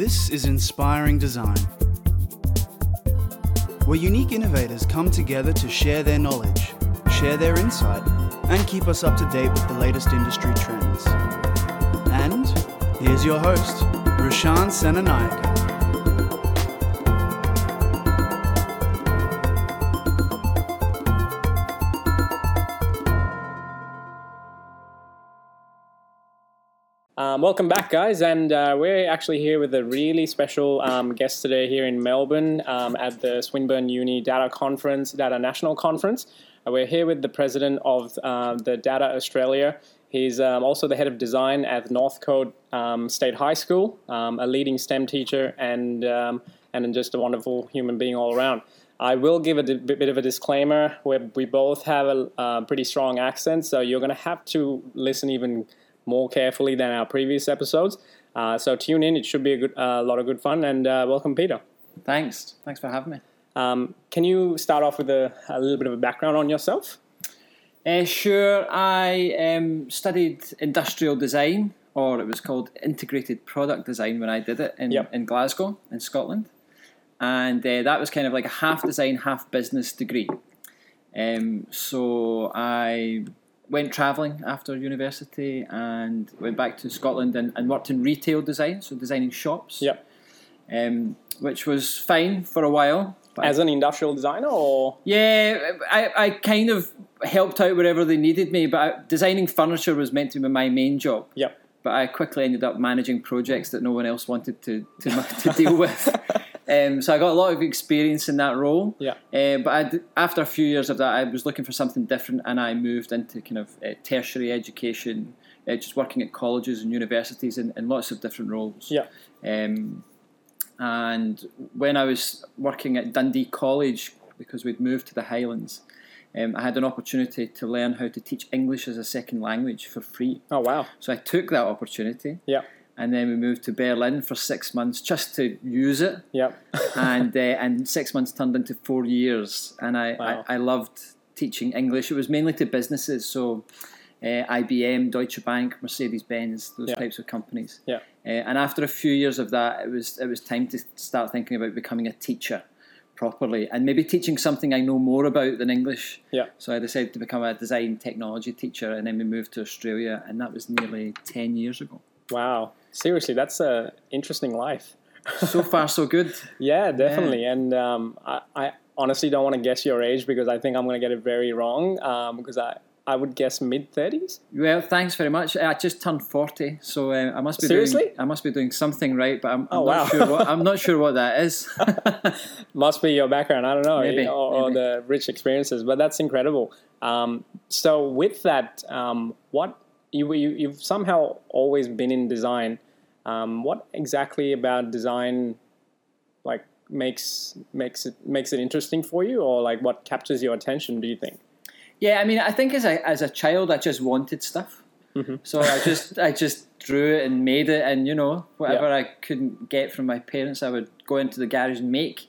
This is Inspiring Design, where unique innovators come together to share their knowledge, share their insight, and keep us up to date with the latest industry trends. And here's your host, Rushan Senanayake. Um, welcome back, guys, and uh, we're actually here with a really special um, guest today here in Melbourne um, at the Swinburne Uni DATTA Conference, DATTA National Conference. Uh, we're here with the president of uh, the DATTA Australia. He's um, also the head of design at Northcote um, State High School, a leading STEM teacher, and and just a wonderful human being all around. I will give a di- bit of a disclaimer where we both have a uh, pretty strong accent, so you're going to have to listen even more carefully than our previous episodes. Uh, so tune in; it should be a good, uh, lot of good fun. And uh, welcome, Peter. Thanks. Thanks for having me. Um, can you start off with a, a, little bit of a background on yourself? Uh, sure. I um, studied industrial design, or it was called integrated product design when I did it in, Yep. in Glasgow, in Scotland. And uh, that was kind of like a half design, half business degree. Um, so I went travelling after university and went back to Scotland and, and worked in retail design, so designing shops. Yep. Um, which was fine for a while. As an industrial designer, or yeah, I, I kind of helped out wherever they needed me, but I, designing furniture was meant to be my main job. yep, But I quickly ended up managing projects that no one else wanted to to, to deal with. Um, so I got a lot of experience in that role. yeah, Uh, but I d after a few years of that, I was looking for something different, and I moved into kind of uh, tertiary education, uh, just working at colleges and universities in, in lots of different roles. yeah, Um, and when I was working at Dundee College, because we'd moved to the Highlands, um, I had an opportunity to learn how to teach English as a second language for free. Oh wow, So I took that opportunity, yeah, and then we moved to Berlin for six months just to use it. yeah, and uh, and six months turned into four years, and I, Wow. I, I loved teaching English. It was mainly to businesses, so uh, IBM, Deutsche Bank, Mercedes Benz, those Yeah. types of companies. Yeah. Uh, and after a few years of that, it was it was time to start thinking about becoming a teacher properly, and maybe teaching something I know more about than English. Yeah. So I decided to become a design technology teacher, and then we moved to Australia, and that was nearly ten years ago. wow. Seriously, that's a interesting life. So far, so good. Yeah, definitely. And um, I, I honestly don't want to guess your age because I think I'm going to get it very wrong. Um, because I, I would guess mid 30s. Well, thanks very much. I just turned forty, so uh, I must be Seriously? Doing, I must be doing something right, but I'm, I'm Oh, not wow. sure. What, I'm not sure what that is. Must be your background. I don't know, Maybe, or, or maybe. the rich experiences. But that's incredible. Um, so with that, um, what you, you you've somehow always been in design. Um, what exactly about design, like makes makes it makes it interesting for you, or like what captures your attention? Do you think? yeah, I mean, I think as a as a child, I just wanted stuff, Mhm. so I just I just drew it and made it, and you know whatever I couldn't get from my parents, I would go into the garage and make.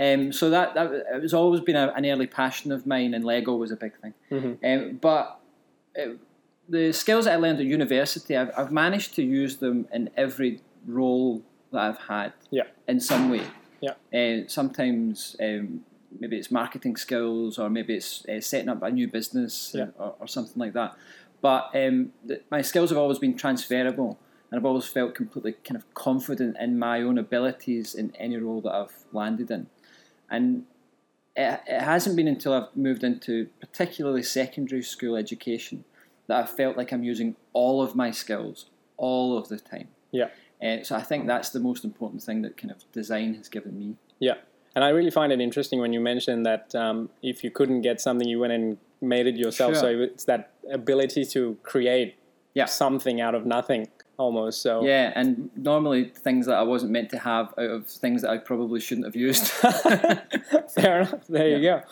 Um, so that that it was always been a, an early passion of mine, and Lego was a big thing. Mhm. Um, but uh, the skills that I learned at university, I've, I've managed to use them in every role that I've had Yeah. in some way. Yeah. Uh, sometimes um, maybe it's marketing skills, or maybe it's uh, setting up a new business, Yeah. or, or something like that. But um, th- my skills have always been transferable, and I've always felt completely kind of confident in my own abilities in any role that I've landed in. And it, it hasn't been until I've moved into particularly secondary school education that I've felt like I'm using all of my skills all of the time. Yeah. Uh, so I think that's the most important thing that kind of design has given me. Yeah, and I really find it interesting when you mentioned that um, if you couldn't get something, you went and made it yourself. Sure. So it's that ability to create Yeah. something out of nothing, almost. So Yeah, and normally things that I wasn't meant to have out of things that I probably shouldn't have used. fair enough. There you go.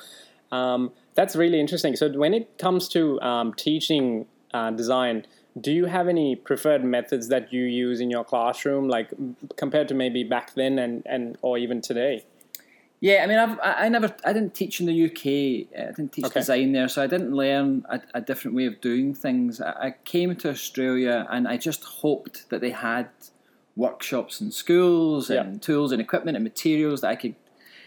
Um, that's really interesting. So when it comes to um, teaching uh, design, do you have any preferred methods that you use in your classroom, like compared to maybe back then and, and or even today? Yeah, I mean, I've, I I never, I didn't teach in the UK. I didn't teach Okay. design there, so I didn't learn a, a different way of doing things. I, I came to Australia and I just hoped that they had workshops in schools and Yeah. tools and equipment and materials that I could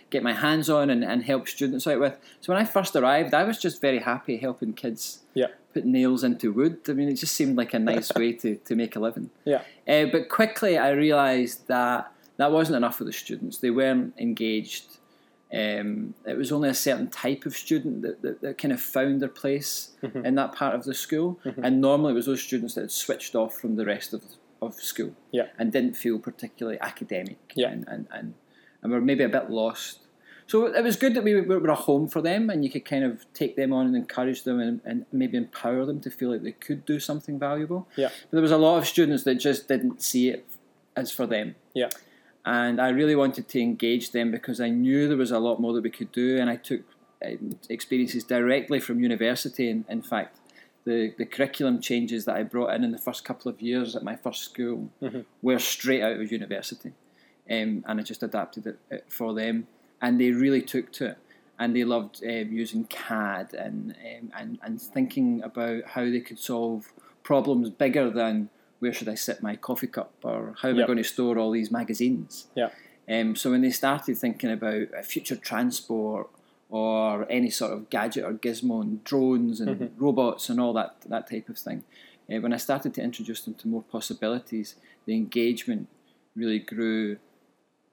get my hands on and, and help students out with. So when I first arrived, I was just very happy helping kids Yeah. put nails into wood. I mean, it just seemed like a nice way to, to make a living. Yeah. Uh, but quickly I realised that that wasn't enough for the students. They weren't engaged. Um, it was only a certain type of student that, that, that kind of found their place Mm-hmm. in that part of the school. And normally it was those students that had switched off from the rest of, of school Yeah. and didn't feel particularly academic Yeah. and, and, and, and were maybe a bit lost. So it was good that we were a home for them and you could kind of take them on and encourage them and, and maybe empower them to feel like they could do something valuable. Yeah. But there was a lot of students that just didn't see it as for them. Yeah. And I really wanted to engage them because I knew there was a lot more that we could do, and I took um, experiences directly from university. And in fact, the, the curriculum changes that I brought in in the first couple of years at my first school were straight out of university, um, and I just adapted it, it for them, and they really took to it. And they loved um, using CAD and, um, and and thinking about how they could solve problems bigger than where should I sit my coffee cup or how am I going to store all these magazines. Yeah. Um, so when they started thinking about uh, future transport or any sort of gadget or gizmo and drones and robots and all that that type of thing, uh, when I started to introduce them to more possibilities, the engagement really grew,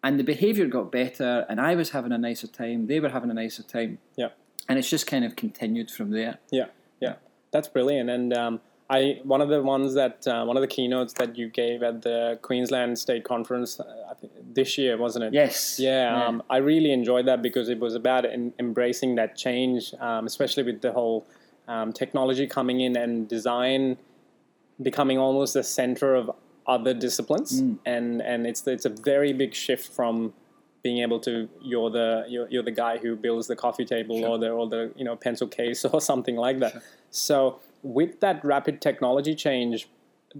and the behaviour got better, and I was having a nicer time. They were having a nicer time. Yeah. And it's just kind of continued from there. Yeah, yeah, that's brilliant. And um, I one of the ones that uh, one of the keynotes that you gave at the Queensland State Conference, uh, this year, wasn't it? Yes. Yeah, Um, I really enjoyed that because it was about en- embracing that change, um, especially with the whole um, technology coming in and design becoming almost the center of other disciplines, and and it's it's a very big shift from being able to you're the you're, you're the guy who builds the coffee table or the or the you know pencil case or something like that. So with that rapid technology change,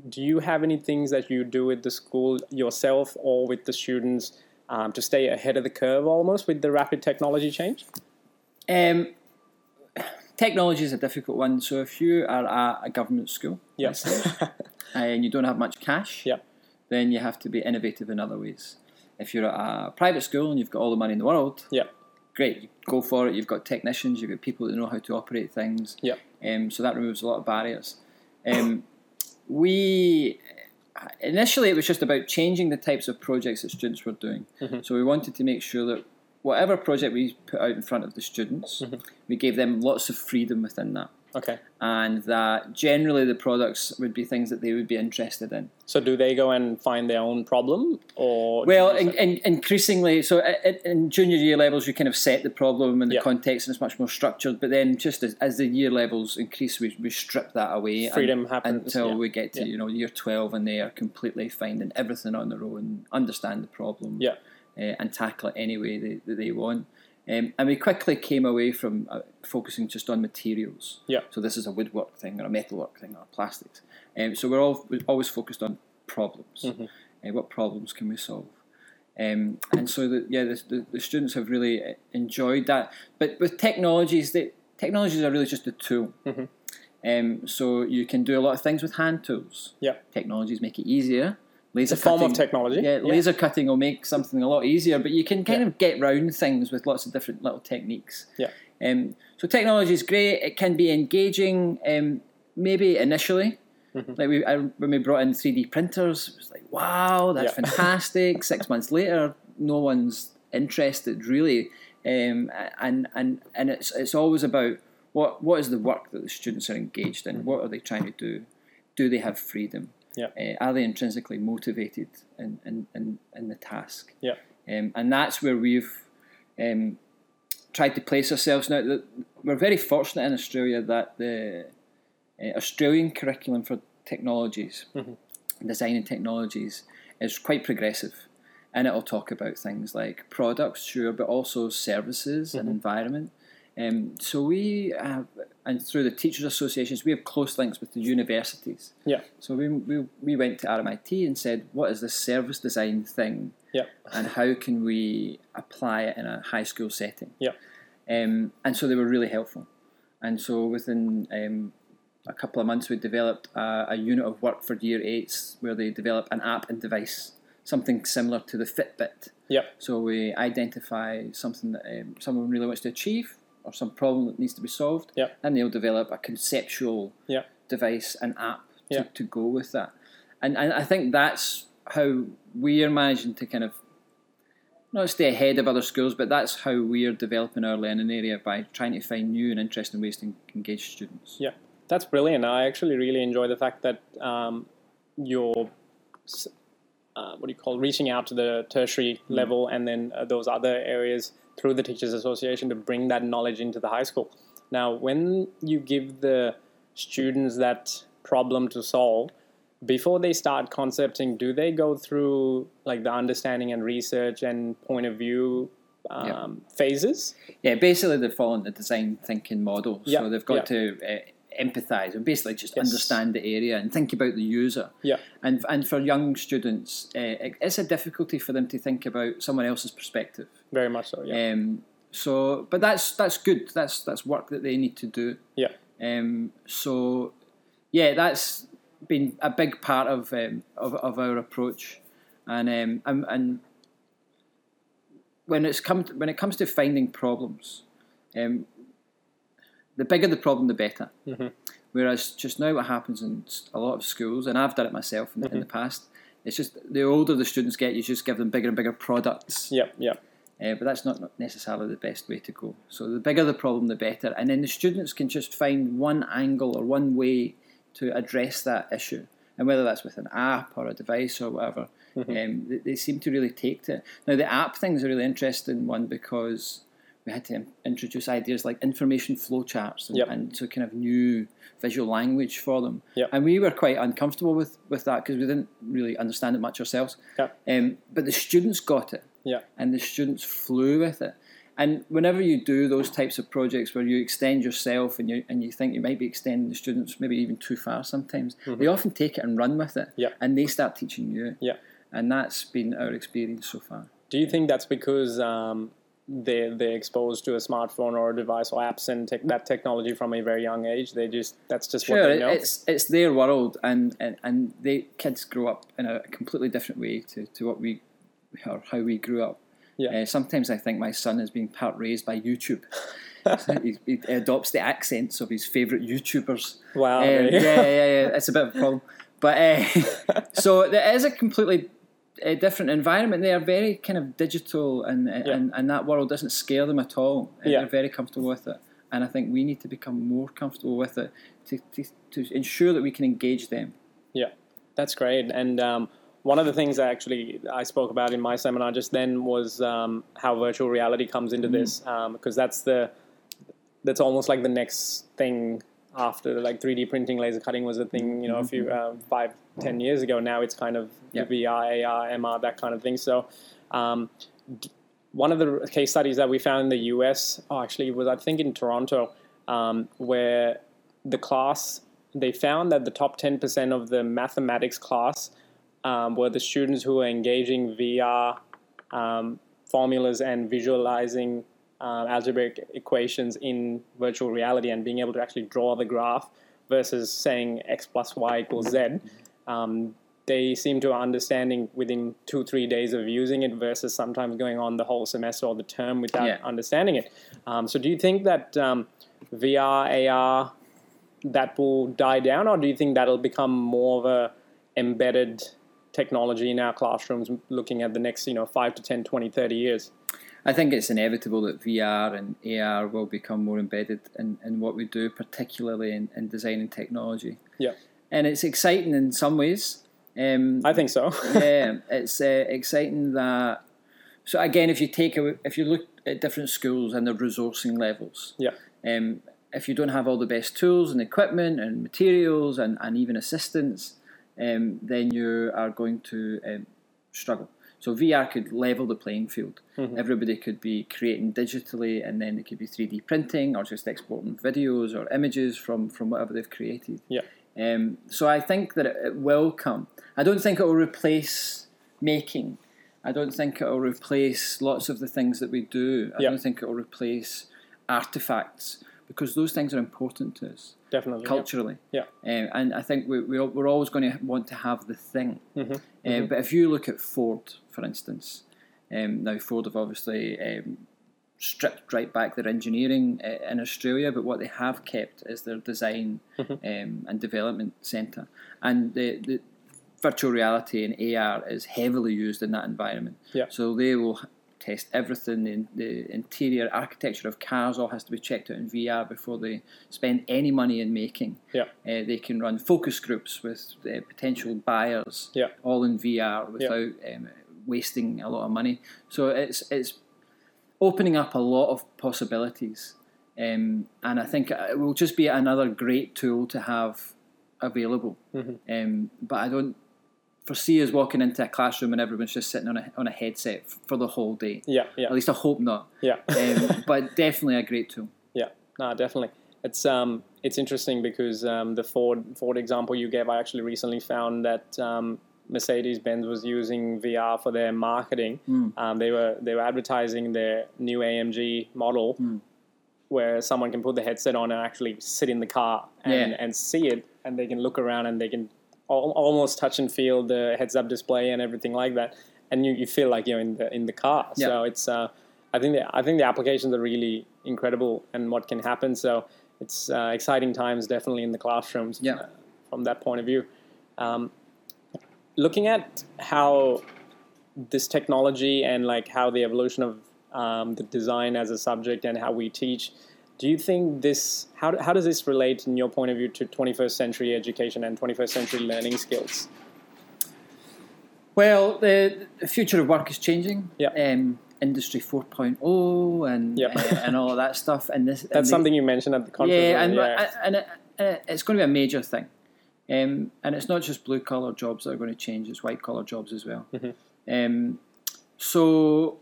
do you have any things that you do with the school yourself or with the students um, to stay ahead of the curve almost with the rapid technology change? Um, technology is a difficult one. So if you are at a government school, Yes. And you don't have much cash, Yep. then you have to be innovative in other ways. If you're at a private school and you've got all the money in the world, Yep. great, you go for it. You've got technicians, you've got people that know how to operate things. Yep. Um, so that removes a lot of barriers. Um, we initially it was just about changing the types of projects that students were doing. So we wanted to make sure that whatever project we put out in front of the students, we gave them lots of freedom within that. Okay. And that generally the products would be things that they would be interested in. So do they go and find their own problem or? Well, in, in, increasingly, so in, in junior year levels, you kind of set the problem and the Yeah. context, and it's much more structured. But then, just as, as the year levels increase, we, we strip that away. Freedom and- happens, until yeah. we get to Yeah. you know year twelve, and they are completely finding everything on their own, understand the problem, Yeah. uh, and tackle it any way they, that they want. Um, and we quickly came away from uh, focusing just on materials. Yeah. So this is a woodwork thing, or a metalwork thing, or plastics. Um, so we're all we're always focused on problems. Mm-hmm. Uh, what problems can we solve? Um, and so the, yeah, the, the, the students have really uh, enjoyed that. But with technologies, the technologies are really just a tool. Mm-hmm. Um, so you can do a lot of things with hand tools. Yeah. Technologies make it easier. Laser It's a form of cutting- technology. Yeah, laser cutting will make something a lot easier, but you can kind Yeah. of get round things with lots of different little techniques. Yeah. Um, so technology is great. It can be engaging, um, maybe initially. Mm-hmm. Like we, I, when we brought in three D printers, it was like, wow, that's Yeah. fantastic. Six months later, no one's interested really, um, and and and it's it's always about what what is the work that the students are engaged in. What are they trying to do? Do they have freedom? Yeah. Uh, are they intrinsically motivated in, in, in, in the task? Yeah. Um, and that's where we've um, tried to place ourselves now. We're very fortunate in Australia that the uh, Australian curriculum for technologies, design and technologies, is quite progressive. And it'll talk about things like products, sure, but also services and environment. Um, so we have, and through the teachers associations, we have close links with the universities. Yeah. So we, we, we went to RMIT and said, what is this service design thing? Yeah. And how can we apply it in a high school setting? Yeah. Um, and so they were really helpful. And so within um, a couple of months, we developed a, a unit of work for year eights where they develop an app and device something similar to the Fitbit. Yep. So we identify something that um, someone really wants to achieve or some problem that needs to be solved, Yep. and they'll develop a conceptual Yep. device, an app to, Yep. to go with that. And, and I think that's how we are managing to kind of not stay ahead of other schools, but that's how we are developing our learning area by trying to find new and interesting ways to engage students. Yeah, that's brilliant. I actually really enjoy the fact that um, you're, uh, what do you call, reaching out to the tertiary level and then uh, those other areas through the Teachers Association to bring that knowledge into the high school. Now, when you give the students that problem to solve, before they start concepting, do they go through like the understanding and research and point of view um, phases? Yeah, basically they're following the design thinking model. Yeah, So they've got yeah. to uh, empathize and basically just Yes. understand the area and think about the user. Yeah. And and for young students, uh, it's a difficulty for them to think about someone else's perspective. Very much so. Yeah. Um, so, but that's that's good. That's that's work that they need to do. yeah. Um, so, yeah, that's been a big part of um, of, of our approach, and um, and, and when it's come to, when it comes to finding problems, um, the bigger the problem, the better. Mhm. Whereas just now, what happens in a lot of schools, and I've done it myself in, Mm-hmm. in the past, it's just the older the students get, you just give them bigger and bigger products. Yep. Yep. Uh, but that's not necessarily the best way to go. So the bigger the problem, the better. And then the students can just find one angle or one way to address that issue. And whether that's with an app or a device or whatever, um, they, they seem to really take to it. Now, the app thing is a really interesting one because we had to introduce ideas like information flowcharts and, Yep. and so kind of new visual language for them. Yep. And we were quite uncomfortable with, with that because we didn't really understand it much ourselves. Yep. Um, but the students got it Yeah. and the students flew with it. And whenever you do those types of projects where you extend yourself and you and you think you might be extending the students maybe even too far sometimes, they often take it and run with it. Mm-hmm. And they start teaching you. Yeah. And that's been our experience so far. Do you think that's because um, they they're exposed to a smartphone or a device or apps and tech that technology from a very young age? They just that's just what Sure, they know. it's it's their world, and, and, and they kids grow up in a completely different way to, to what we or how we grew up. Yeah. Uh, sometimes I think my son is being part raised by YouTube. So he, he adopts the accents of his favourite YouTubers. wow. Um, yeah, yeah, yeah. It's a bit of a problem. But uh, so there is a completely uh, different environment. They are very kind of digital, and and, and that world doesn't scare them at all. Yeah. They're very comfortable with it, and I think we need to become more comfortable with it to to, to ensure that we can engage them. Yeah, that's great. And um, one of the things I actually I spoke about in my seminar just then was um, how virtual reality comes into this, because that's the that's almost like the next thing after like 3D printing, laser cutting was a thing, you know, a few um, five, ten years ago. Now it's kind of Yeah. VR, AR, MR, that kind of thing. So. Um, d- one of the case studies that we found in the US, oh, actually, was I think in Toronto, um, where the class they found that the top ten percent of the mathematics class um, were the students who were engaging VR um, formulas and visualizing um, algebraic equations in virtual reality and being able to actually draw the graph versus saying x plus y equals z. Um, they seem to understanding within two three days of using it versus sometimes going on the whole semester or the term without Yeah. understanding it. Um, so do you think that um, VR AR that will die down, or do you think that'll become more of a embedded technology in our classrooms looking at the next you know 5 to 10 20 30 years I think it's inevitable that VR and AR will become more embedded in, in what we do, particularly in, in design and technology. yeah And it's exciting in some ways. Um, i think so yeah, it's uh, exciting that. So again, if you take a, if you look at different schools and their resourcing levels, yeah um, if you don't have all the best tools and equipment and materials and, and even assistance, um, then you are going to um, struggle. So VR could level the playing field. Everybody could be creating digitally, and then it could be 3D printing or just exporting videos or images from, from whatever they've created. yeah Um, so I think that it, it will come. I don't think it will replace making. I don't think it will replace lots of the things that we do. I Yeah. don't think it will replace artifacts because those things are important to us. Definitely. culturally. Yeah. Um, and I think we, we, we're always going to want to have the thing. Mhm, Uh, mhm. But if you look at Ford, for instance, um, now Ford have obviously um, stripped right back their engineering uh, in Australia, but what they have kept is their design Mhm. um, and development centre. And the, the virtual reality and AR is heavily used in that environment. Yeah. So they will test everything. The, the interior architecture of cars all has to be checked out in VR before they spend any money in making. Yeah. Uh, they can run focus groups with uh, potential buyers, Yeah. all in VR without um, wasting a lot of money. So it's it's opening up a lot of possibilities, um, and I think it will just be another great tool to have available. Mhm. Um, but I don't foresee us walking into a classroom and everyone's just sitting on a on a headset f- for the whole day. Yeah, yeah, At least I hope not. yeah. Um, but definitely a great tool. Yeah, no, definitely. It's um, it's interesting because um, the Ford Ford example you gave, I actually recently found that um, Mercedes Benz was using VR for their marketing. Mm. Um, they were they were advertising their new AMG model, Mm. where someone can put the headset on and actually sit in the car and, Yeah. and see it, and they can look around and they can al- almost touch and feel the heads up display and everything like that, and you, you feel like you're in the in the car. Yeah. So it's uh, I think the, I think the applications are really incredible and what can happen. So it's uh, exciting times definitely in the classrooms Yeah. uh, from that point of view. Um, looking at how this technology and like how the evolution of um, the design as a subject and how we teach. Do you think this how, how does this relate in your point of view to 21st century education and 21st century learning skills? Well, the, future of work is changing. Yeah. Um, Industry 4.0 and Yeah. uh, and all of that stuff. And this and That's the- something you mentioned at the conference. Yeah, and yeah. and, it, and it, it's going to be a major thing. Um, and it's not just blue collar jobs that are going to change; it's white collar jobs as well. Mhm. Um, so,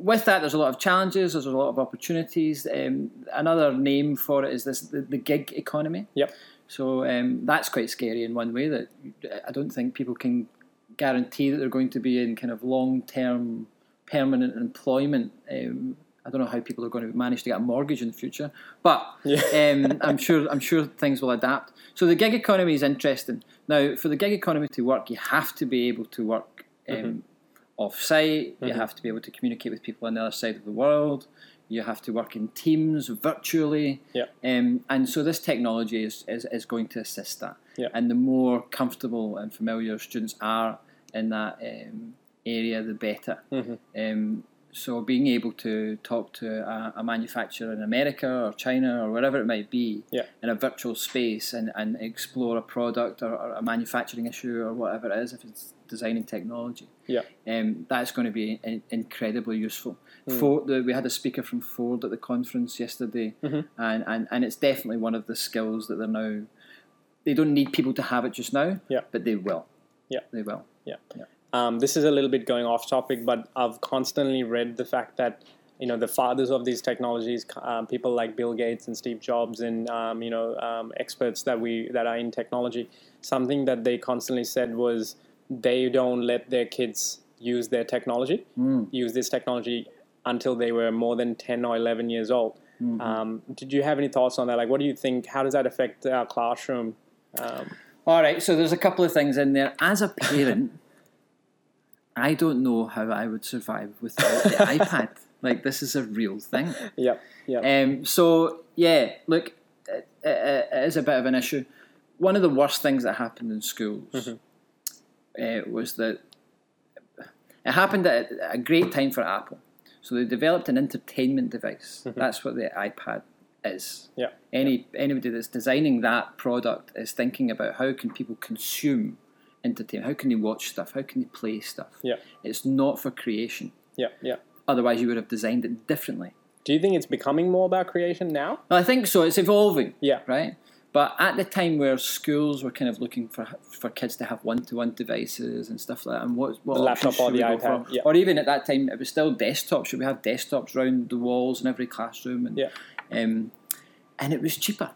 with that, there's a lot of challenges. There's a lot of opportunities. Um, another name for it is this the, the gig economy. Yep. So um, that's quite scary in one way. That I don't think people can guarantee that they're going to be in kind of long term permanent employment. Um, I don't know how people are going to manage to get a mortgage in the future, but Yeah. um, I'm sure I'm sure things will adapt. So the gig economy is interesting. Now, for the gig economy to work, you have to be able to work um, Mm-hmm. Off site. You Mhm. have to be able to communicate with people on the other side of the world. You have to work in teams virtually. Yeah. Um, and so this technology is, is, is going to assist that. Yeah. And the more comfortable and familiar students are in that um, area, the better. Mhm. Um, so being able to talk to a, a manufacturer in America or China or wherever it might be Yeah. in a virtual space and, and explore a product or, or a manufacturing issue or whatever it is, if it's designing technology, Yeah. um, that's going to be in, incredibly useful. Mm. Ford, the, we had a speaker from Ford at the conference yesterday, Mhm. and, and, and it's definitely one of the skills that they're now. They don't need people to have it just now, Yeah. but they will. Yeah. they will. Um, this is a little bit going off topic, but I've constantly read the fact that you know the fathers of these technologies, um, people like Bill Gates and Steve Jobs, and um, you know um, experts that we that are in technology. Something that they constantly said was they don't let their kids use their technology, Mm. use this technology until they were more than ten or eleven years old. Mhm. Um, did you have any thoughts on that? Like, what do you think? How does that affect our classroom? Um, All right, so there's a couple of things in there. As a parent, I don't know how I would survive without the iPad. Like this is a real thing. yeah, yeah, Um, so yeah, look, it, it, it is a bit of an issue. One of the worst things that happened in schools uh, was that it happened at a great time for Apple. So they developed an entertainment device. That's what the iPad is. yeah, Any anybody that's designing that product is thinking about how can people consume entertainment? How can they watch stuff? How can they play stuff? yeah, It's not for creation. yeah, yeah. Otherwise, you would have designed it differently. Do you think it's becoming more about creation now? I think so. It's evolving. Yeah. Right. But at the time where schools were kind of looking for for kids to have one to one devices and stuff like that, and what what The laptop or the iPad, yeah. or even at that time it was still desktops. Should we have desktops around the walls in every classroom? And Yeah. um, and it was cheaper,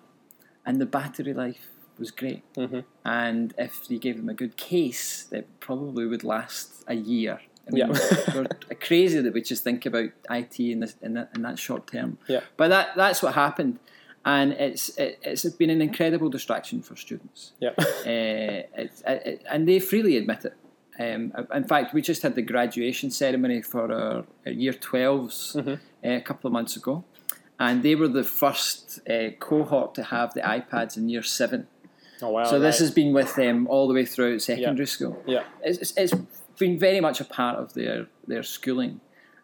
and the battery life was great. Mm-hmm. And if you gave them a good case, it probably would last a year. I mean, Yeah. we're crazy that we just think about IT in this in that, in that short term. Yeah. But that that's what happened, and it's it, it's been an incredible distraction for students. Yeah. Uh, it's it, and they freely admit it. Um, in fact, we just had the graduation ceremony for our, our year 12s Mm-hmm. uh, a couple of months ago, and they were the first uh, cohort to have the iPads in year seven. Oh wow. so this has been with them all the way throughout secondary school. Yeah. It's, it's, it's been very much a part of their, their schooling.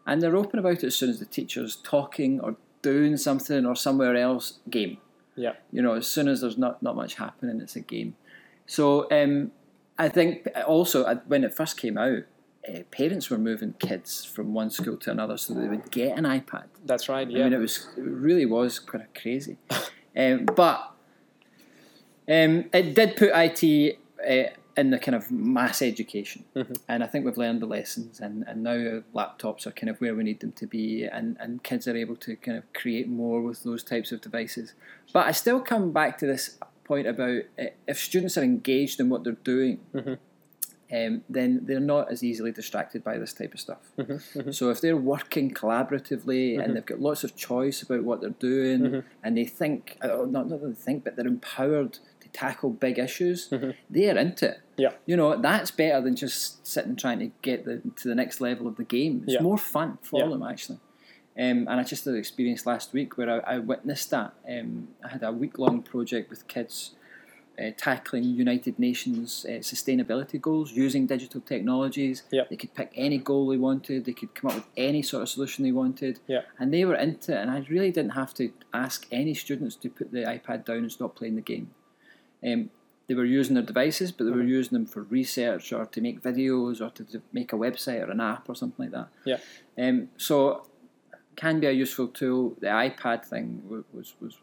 And they're open about it as soon as the teacher's talking or doing something or somewhere else, game. Yeah. You know, as soon as there's not, not much happening, it's a game. So um, I think also uh, when it first came out, uh, parents were moving kids from one school to another so they would get an iPad. That's right. Yeah. I mean, it was it really was kind of crazy, um, but um, it did put IT uh, in the kind of mass education, mm-hmm. and I think we've learned the lessons, and, and now laptops are kind of where we need them to be, and, and kids are able to kind of create more with those types of devices. But I still come back to this point about uh, if students are engaged in what they're doing. Mm-hmm. Um, then they're not as easily distracted by this type of stuff. Mm-hmm. So if they're working collaboratively and they've got lots of choice about what they're doing, and they think, oh, not not that they think, but they're empowered to tackle big issues, they're into it. Yeah. You know that's better than just sitting trying to get the, to the next level of the game. It's Yeah. more fun for Yeah. them actually. Um, and I just had an experience last week where I, I witnessed that. Um, I had a week long project with kids uh, tackling United Nations uh, sustainability goals using digital technologies. Yep. They could pick any goal they wanted, they could come up with any sort of solution they wanted. Yep. And they were into it, and I really didn't have to ask any students to put the iPad down and stop playing the game. Um, they were using their devices, but they were using them for research or to make videos or to, to make a website or an app or something like that. Yeah. Um, so can be a useful tool. The iPad thing wa- was was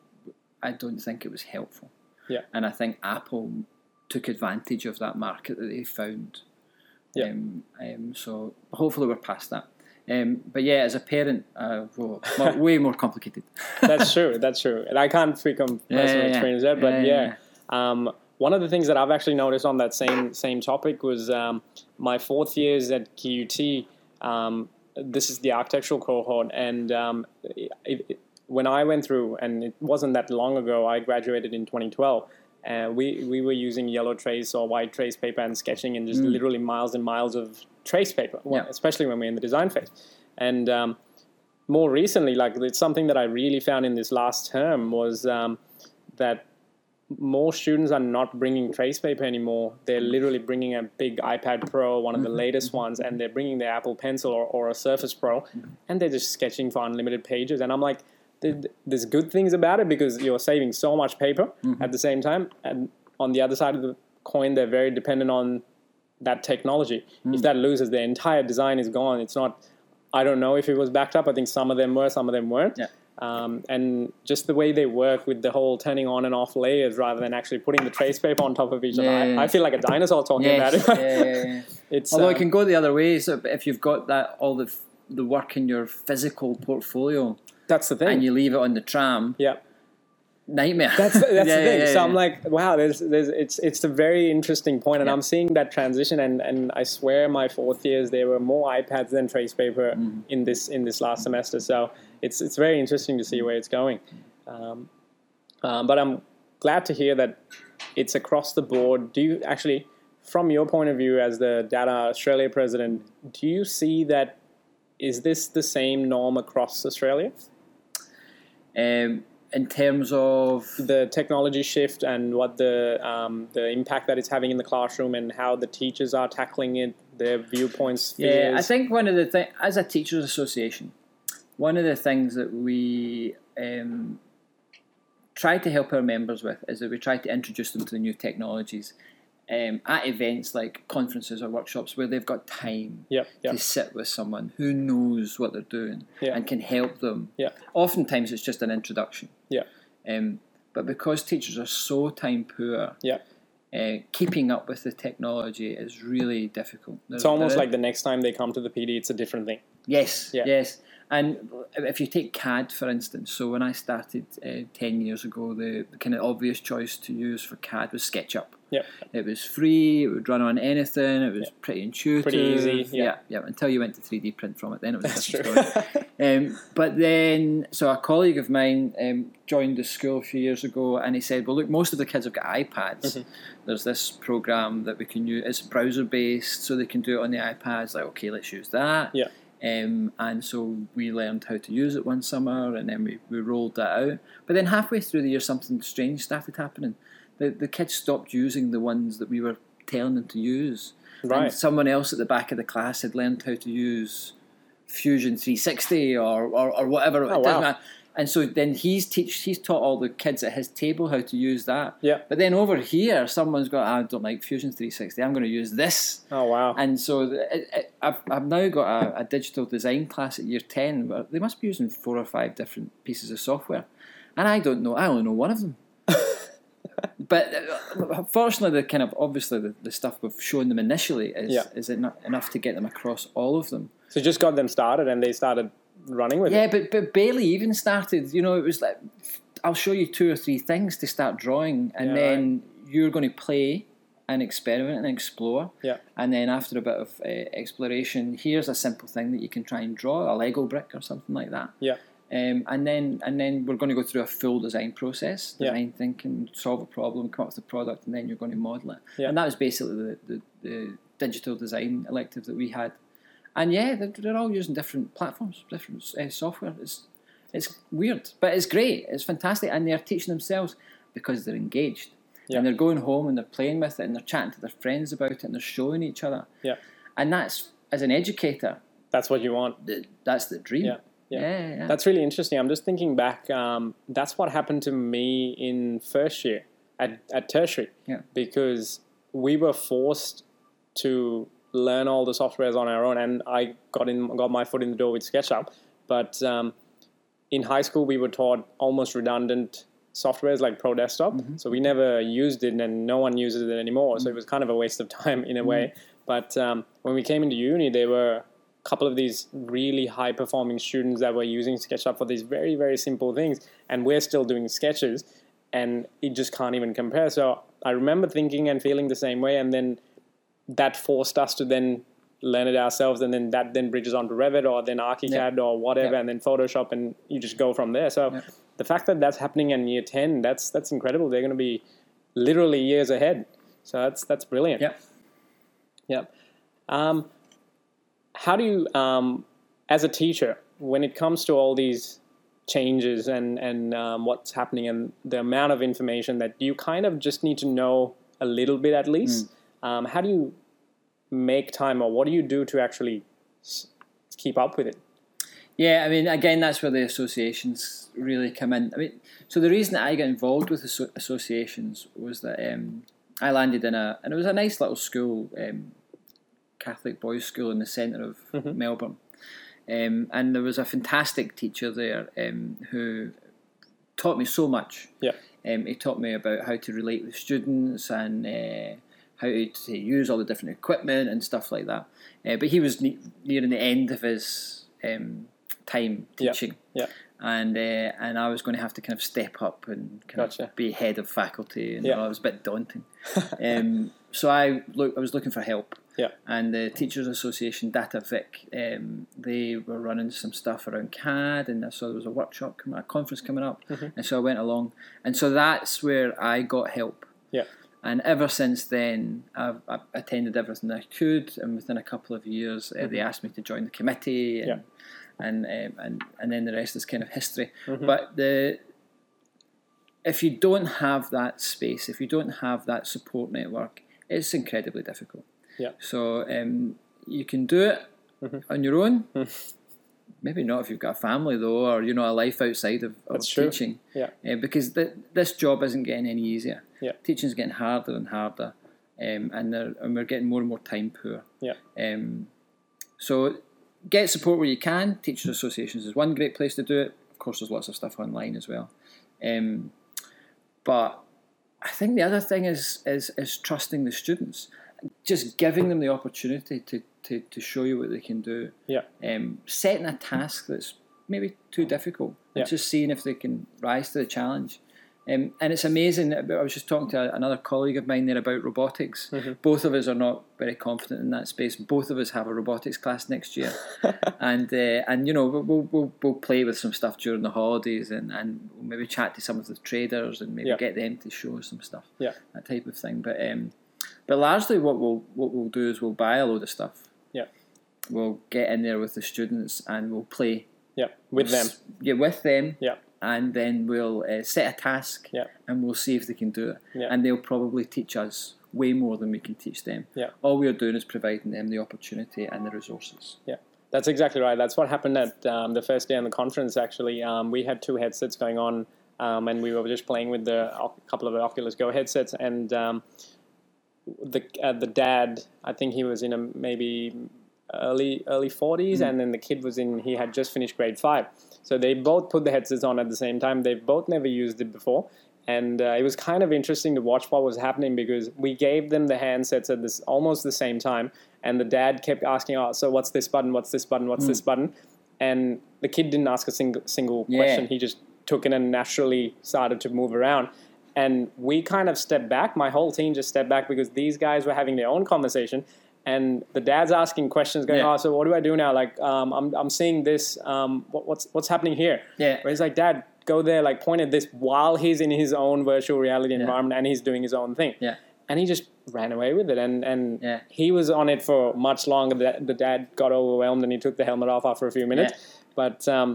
I don't think it was helpful. Yeah. And I think Apple took advantage of that market that they found. Yeah. Um, um, so hopefully we're past that. Um, but yeah, as a parent, uh, mo- way more complicated. that's true. That's true. And I can't speak on personal Yeah, yeah, yeah. experience there, but Yeah, yeah. One of the things that I've actually noticed on that same same topic was um, my fourth years at QUT. Um, this is the architectural cohort, and um, it, it, when I went through, and it wasn't that long ago, I graduated in 2012. Uh, we we were using yellow trace or white trace paper and sketching, and just literally miles and miles of trace paper, Yeah. especially when we're in the design phase. And um, more recently, like it's something that I really found in this last term was um, that more students are not bringing trace paper anymore. They're literally bringing a big iPad Pro, one of the mm-hmm. latest ones, and they're bringing their Apple Pencil or, or a Surface Pro, mm-hmm. and they're just sketching for unlimited pages. And I'm like, there's good things about it because you're saving so much paper mm-hmm. at the same time. And on the other side of the coin, they're very dependent on that technology. Mm. If that loses, the entire design is gone. It's not. I don't know if it was backed up. I think some of them were, some of them weren't. Yeah. Um, and just the way they work with the whole turning on and off layers rather than actually putting the trace paper on top of each other. Yeah. I, I feel like a dinosaur talking Yes, about it. yeah, yeah, it's Although uh, it can go the other way. So if you've got that all the f- the work in your physical portfolio that's the thing. and you leave it on the tram, yeah. nightmare. That's the, that's the thing. so. I'm like, wow, there's, there's, it's, it's a very interesting point, and. I'm seeing that transition. And, and I swear, my fourth years there were more iPads than trace paper Mm-hmm. in this in this last semester. So it's it's very interesting to see where it's going. Um, um, but I'm glad to hear that it's across the board. Do you actually, from your point of view as the DATTA Australia president, do you see that? Is this the same norm across Australia? um, in terms of the technology shift and what the um, the impact that it's having in the classroom and how the teachers are tackling it, their viewpoints. Yeah, I think one of the things, as a teachers' association, one of the things that we um, try to help our members with is that we try to introduce them to the new technologies um, at events like conferences or workshops where they've got time to sit with someone who knows what they're doing and can help them. Yeah. Oftentimes it's just an introduction. yeah, Um, but because teachers are so time poor, yeah. uh, keeping up with the technology is really difficult. It's almost like the next time they come to the PD, it's a different thing. Yes, yes. And if you take CAD, for instance, so when I started uh, 10 years ago, the, kind of obvious choice to use for CAD was SketchUp. Yeah. It was free. It would run on anything. It was Yeah. pretty intuitive. Pretty easy, yeah. yeah, yeah. Until you went to three D print from it, then it was a That's different true. story. Um, but then, so a colleague of mine um, joined the school a few years ago, and he said, "Well, look, most of the kids have got iPads. Mm-hmm. There's this program that we can use. It's browser based, so they can do it on the iPads. Like, okay, let's use that. Yeah. Um, and so we learned how to use it one summer, and then we, we rolled that out. But then halfway through the year, something strange started happening. The the kids stopped using the ones that we were telling them to use. And Right. someone else at the back of the class had learned how to use Fusion 360 or, or, or whatever. Oh, wow. And so then he's teach he's taught all the kids at his table how to use that. Yeah. But then over here, someone's got I don't like Fusion 360. I'm going to use this. Oh wow. And so it, it, I've, I've now got a, a digital design class at year 10 where they must be using four or five different pieces of software. And I don't know, I only know one of them. but uh, fortunately, the kind of obviously the, the stuff we've shown them initially is, Yeah. is enough to get them across all of them. So just got them started and they started running with Yeah, it. but, but Bailey even started, you know, it was like, I'll show you two or three things to start drawing, and Yeah, then you're going to play and experiment and explore. Yeah. And then after a bit of uh, exploration, here's a simple thing that you can try and draw, a Lego brick or something like that. Yeah. Um, and then and then we're going to go through a full design process, Yeah. design thinking, solve a problem, come up with a product, and then you're going to model it. Yeah. And that was basically the, the, the digital design elective that we had. And yeah, they're, they're all using different platforms, different uh, software. It's it's weird, but it's great. It's fantastic, and they're teaching themselves because they're engaged. Yeah. And they're going home and they're playing with it and they're chatting to their friends about it and they're showing each other. Yeah. And that's as an educator, That's what you want. that's the dream. Yeah. Yeah. yeah, yeah. That's really interesting. I'm just thinking back. Um, that's what happened to me in first year at, at tertiary. Yeah. Because we were forced to learn all the softwares on our own, and I got in, got my foot in the door with SketchUp. But um, in high school, we were taught almost redundant softwares like Pro Desktop. So we never used it, and no one uses it anymore. So it was kind of a waste of time in a way. But um, when we came into uni, there were a couple of these really high performing students that were using SketchUp for these very, very simple things. And we're still doing sketches, and it just can't even compare. So I remember thinking and feeling the same way. And then that forced us to then learn it ourselves. And then that then bridges onto Revit or then ArchiCAD or whatever, Yeah. and then Photoshop, and you just go from there. So Yeah. the fact that that's happening in year 10, that's, that's incredible. They're going to be literally years ahead. So that's, that's brilliant. Yeah. Yep. Um, how do you, um, as a teacher, when it comes to all these changes and and um, what's happening and the amount of information that you kind of just need to know a little bit at least, um, how do you make time or what do you do to actually s- keep up with it? Yeah, I mean, again, that's where the associations really come in. I mean, so the reason that I got involved with asso- associations was that um, I landed in a, and it was a nice little school, um, Catholic boys' school in the centre of Melbourne. Um, and there was a fantastic teacher there um, who taught me so much. Yeah. Um, he taught me about how to relate with students and uh, how to, to use all the different equipment and stuff like that. Uh, but he was ne- nearing the end of his um, time teaching, Yeah. and uh, and I was going to have to kind of step up and kind Gotcha. of be head of faculty, and Yeah. it was a bit daunting. um, so I look, I was looking for help. Yeah. And the Teachers Association, DATTA Vic, um, they were running some stuff around CAD, and I saw there was a workshop, coming, a conference coming up, Mm-hmm. and so I went along, and so that's where I got help. Yeah. And ever since then, I've, I've attended everything I could, and within a couple of years, uh, they asked me to join the committee, and Mm-hmm. Yeah. and, um, and and then the rest is kind of history. Mm-hmm. But the if you don't have that space, if you don't have that support network, it's incredibly difficult. Yeah. So um, you can do it Mm-hmm. on your own. Maybe not if you've got a family though, or you know a life outside of, of That's true. teaching. Yeah. Uh, because th- this job isn't getting any easier. Yeah. Teaching's getting harder and harder, um, and and we're getting more and more time poor. Yeah. Um, so get support where you can. Teachers associations is one great place to do it. Of course, there's lots of stuff online as well. Um, but I think the other thing is is is trusting the students, just giving them the opportunity to to, to show you what they can do. Yeah. Um, setting a task that's maybe too difficult, Yeah. and just seeing if they can rise to the challenge. Um, and it's amazing. I was just talking to another colleague of mine there about robotics. Mm-hmm. Both of us are not very confident in that space. Both of us have a robotics class next year, and uh, and you know we'll, we'll we'll play with some stuff during the holidays, and and we'll maybe chat to some of the traders, and maybe Yeah. get them to show us some stuff. Yeah. that type of thing. But um, but largely what we'll what we'll do is we'll buy a load of stuff. We'll get in there with the students and we'll play Yeah, with them. yeah, with them. Yeah. And then we'll uh, set a task. Yeah. And we'll see if they can do it. Yeah. And they'll probably teach us way more than we can teach them. Yeah. All we are doing is providing them the opportunity and the resources. Yeah. That's exactly right. That's what happened at um, the first day on the conference. Actually, um, we had two headsets going on, um, and we were just playing with the a couple of the Oculus Go headsets. And um, the uh, the dad, I think he was in a maybe early early 40s, and then the kid was in. He had just finished grade five, so they both put the headsets on at the same time. They've both never used it before. And uh, it was kind of interesting to watch what was happening because we gave them the handsets at this almost the same time, and the dad kept asking, "Oh, so what's this button? What's this button? What's this button?" And the kid didn't ask a single single Yeah. question. He just took it and naturally started to move around. And we kind of stepped back. My whole team just stepped back because these guys were having their own conversation, and the dad's asking questions, going, Yeah. "Oh, so what do I do now? Like, um, I'm I'm seeing this. Um, what, what's what's happening here?" Yeah. Where he's like, Dad, go there, like point at this while he's in his own virtual reality environment and he's doing his own thing. Yeah. And he just ran away with it. And, and Yeah. he was on it for much longer. The, the dad got overwhelmed and he took the helmet off after a few minutes. yeah. But um,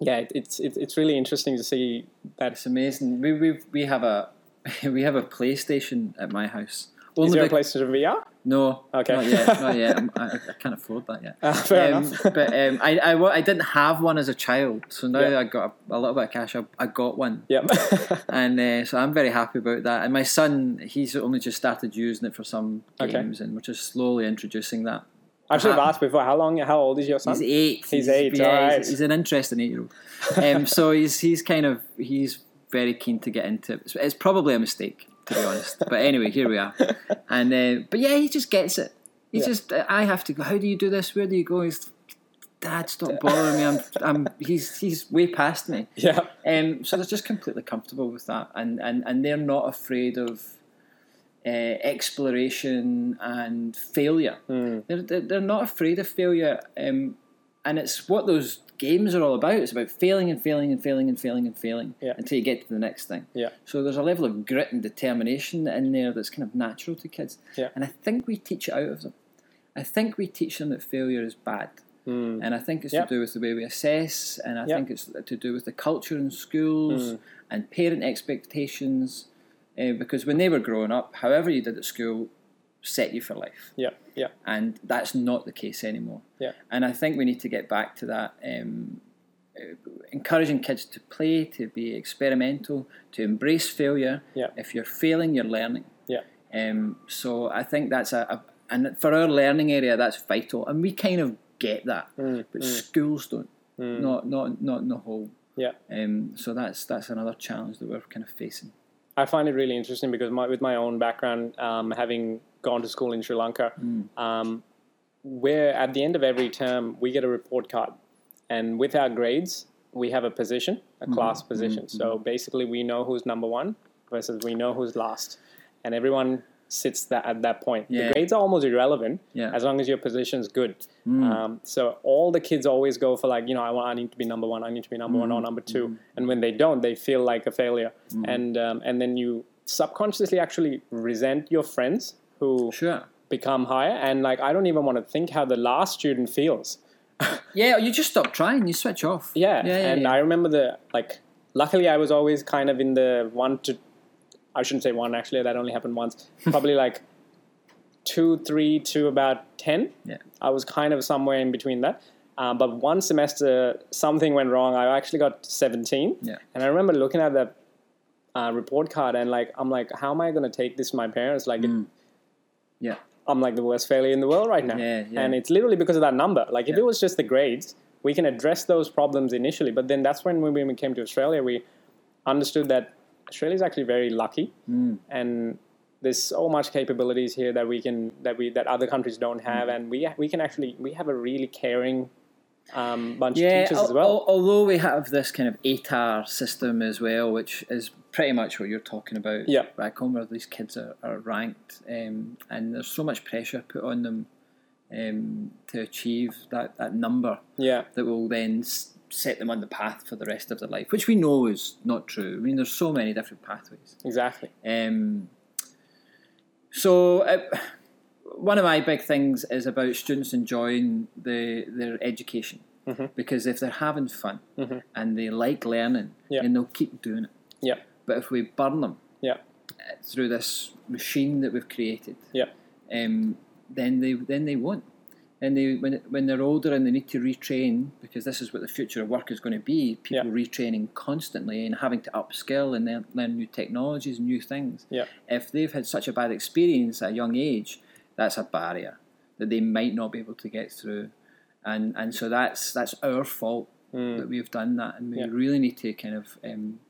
yeah, it, it's, it's really interesting to see that. It's amazing. We we we have a we have a PlayStation at my house. Is there a PlayStation VR? No, Okay. not yet, not yet. I, I can't afford that yet. Ah, fair Um, enough. but um, I, I, I didn't have one as a child, so now Yeah. I got a, a little bit of cash, I, I got one, Yep. and uh, so I'm very happy about that. And my son, he's only just started using it for some Okay. games, and we're just slowly introducing that. I should have asked before, how long, how old is your son? He's eight. He's eight, Yeah, alright. he's, he's an interesting eight-year-old. Um, so he's he's kind of he's very keen to get into it. It's probably a mistake to be honest, but anyway, here we are. And uh, but yeah, he just gets it. He's Yeah. just I have to go. How do you do this? Where do you go? He's Dad, stop bothering me. I'm, I'm he's he's way past me. yeah. Um, so they're just completely comfortable with that, and and, and they're not afraid of uh, exploration and failure. Mm. They're, they're they're not afraid of failure, um, and it's what those games are all about. It's about failing and failing and failing and failing and failing Yeah. until you get to the next thing. Yeah. So there's a level of grit and determination in there that's kind of natural to kids, Yeah. and I think we teach it out of them. I think we teach them that failure is bad. Mm. And I think it's Yeah. to do with the way we assess, and I Yeah. think it's to do with the culture in schools Mm. and parent expectations. Uh, because when they were growing up, however you did at school set you for life, Yeah. Yeah. and that's not the case anymore. Yeah. And I think we need to get back to that, um, encouraging kids to play, to be experimental, to embrace failure. Yeah. If you're failing, you're learning. Yeah. Um, so I think that's a, a and for our learning area, that's vital, and we kind of get that, Mm. but Mm. schools don't. Mm. Not not not in the whole. Yeah. Um, so that's that's another challenge that we're kind of facing. I find it really interesting because my, with my own background, um, having gone to school in Sri Lanka, mm. um, where at the end of every term we get a report card, and with our grades we have a position, a mm-hmm. class position. Mm-hmm. So basically, we know who's number one versus we know who's last, and everyone sits that at that point. Yeah. The grades are almost irrelevant Yeah. as long as your position's good. Mm. Um, so all the kids always go for like you know I want I need to be number one, I need to be number one mm-hmm. or number 2 and when they don't, they feel like a failure, and um, and then you subconsciously actually resent your friends who Sure. become higher, and like I don't even want to think how the last student feels. Yeah, you just stop trying. You switch off. Yeah, yeah, yeah and yeah. I remember the like. Luckily, I was always kind of in the one to. I shouldn't say one actually. That only happened once. Probably like two, three to about ten. Yeah. I was kind of somewhere in between that. Um, but one semester, something went wrong. I actually got seventeen. Yeah. And I remember looking at the uh, report card and like I'm like, how am I going to take this to my parents? Like, it, Yeah. I'm like the worst failure in the world right now. Yeah, yeah. And it's literally because of that number. Like if Yeah. it was just the grades, we can address those problems initially. But then that's when when we came to Australia, we understood that Australia is actually very lucky, Mm. and there's so much capabilities here that we can that we that other countries don't have, Mm. and we we can actually we have a really caring um, bunch Yeah, of teachers as well. al- although we have this kind of ATAR system as well, which is pretty much what you're talking about. Yeah. Back home where these kids are, are ranked um, and there's so much pressure put on them um, to achieve that, that number yeah, that will then set them on the path for the rest of their life, which we know is not true. I mean, there's so many different pathways. exactly. Um, so, uh, one of my big things is about students enjoying the, their education Mhm. because if they're having fun Mhm. and they like learning, Yeah. then they'll keep doing it. Yeah, But if we burn them yeah, uh, through this machine that we've created, yeah, um, then they then they won't. And they when when they're older and they need to retrain because this is what the future of work is going to be. People Yeah. retraining constantly and having to upskill and then learn new technologies, new things. yeah, If they've had such a bad experience at a young age, that's a barrier that they might not be able to get through. And and so that's that's our fault that we've done that, and we Yeah. really need to kind of um,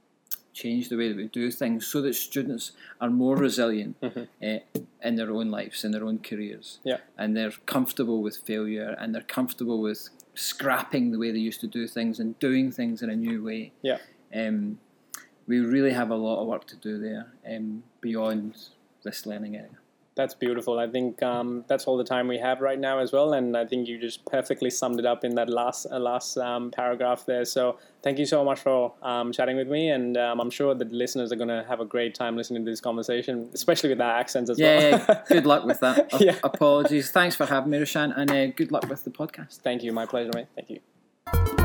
change the way that we do things so that students are more resilient uh, in their own lives, in their own careers, yeah, and they're comfortable with failure, and they're comfortable with scrapping the way they used to do things and doing things in a new way. yeah. Um, we really have a lot of work to do there um, beyond this learning area. That's beautiful. I think um, that's all the time we have right now as well, and I think you just perfectly summed it up in that last uh, last um, paragraph there. So thank you so much for um, chatting with me, and um, I'm sure the listeners are going to have a great time listening to this conversation, especially with our accents as Yeah, well. Yeah, good luck with that. Yeah. Apologies. Thanks for having me, Roshan, and uh, good luck with the podcast. Thank you. My pleasure, mate. Thank you.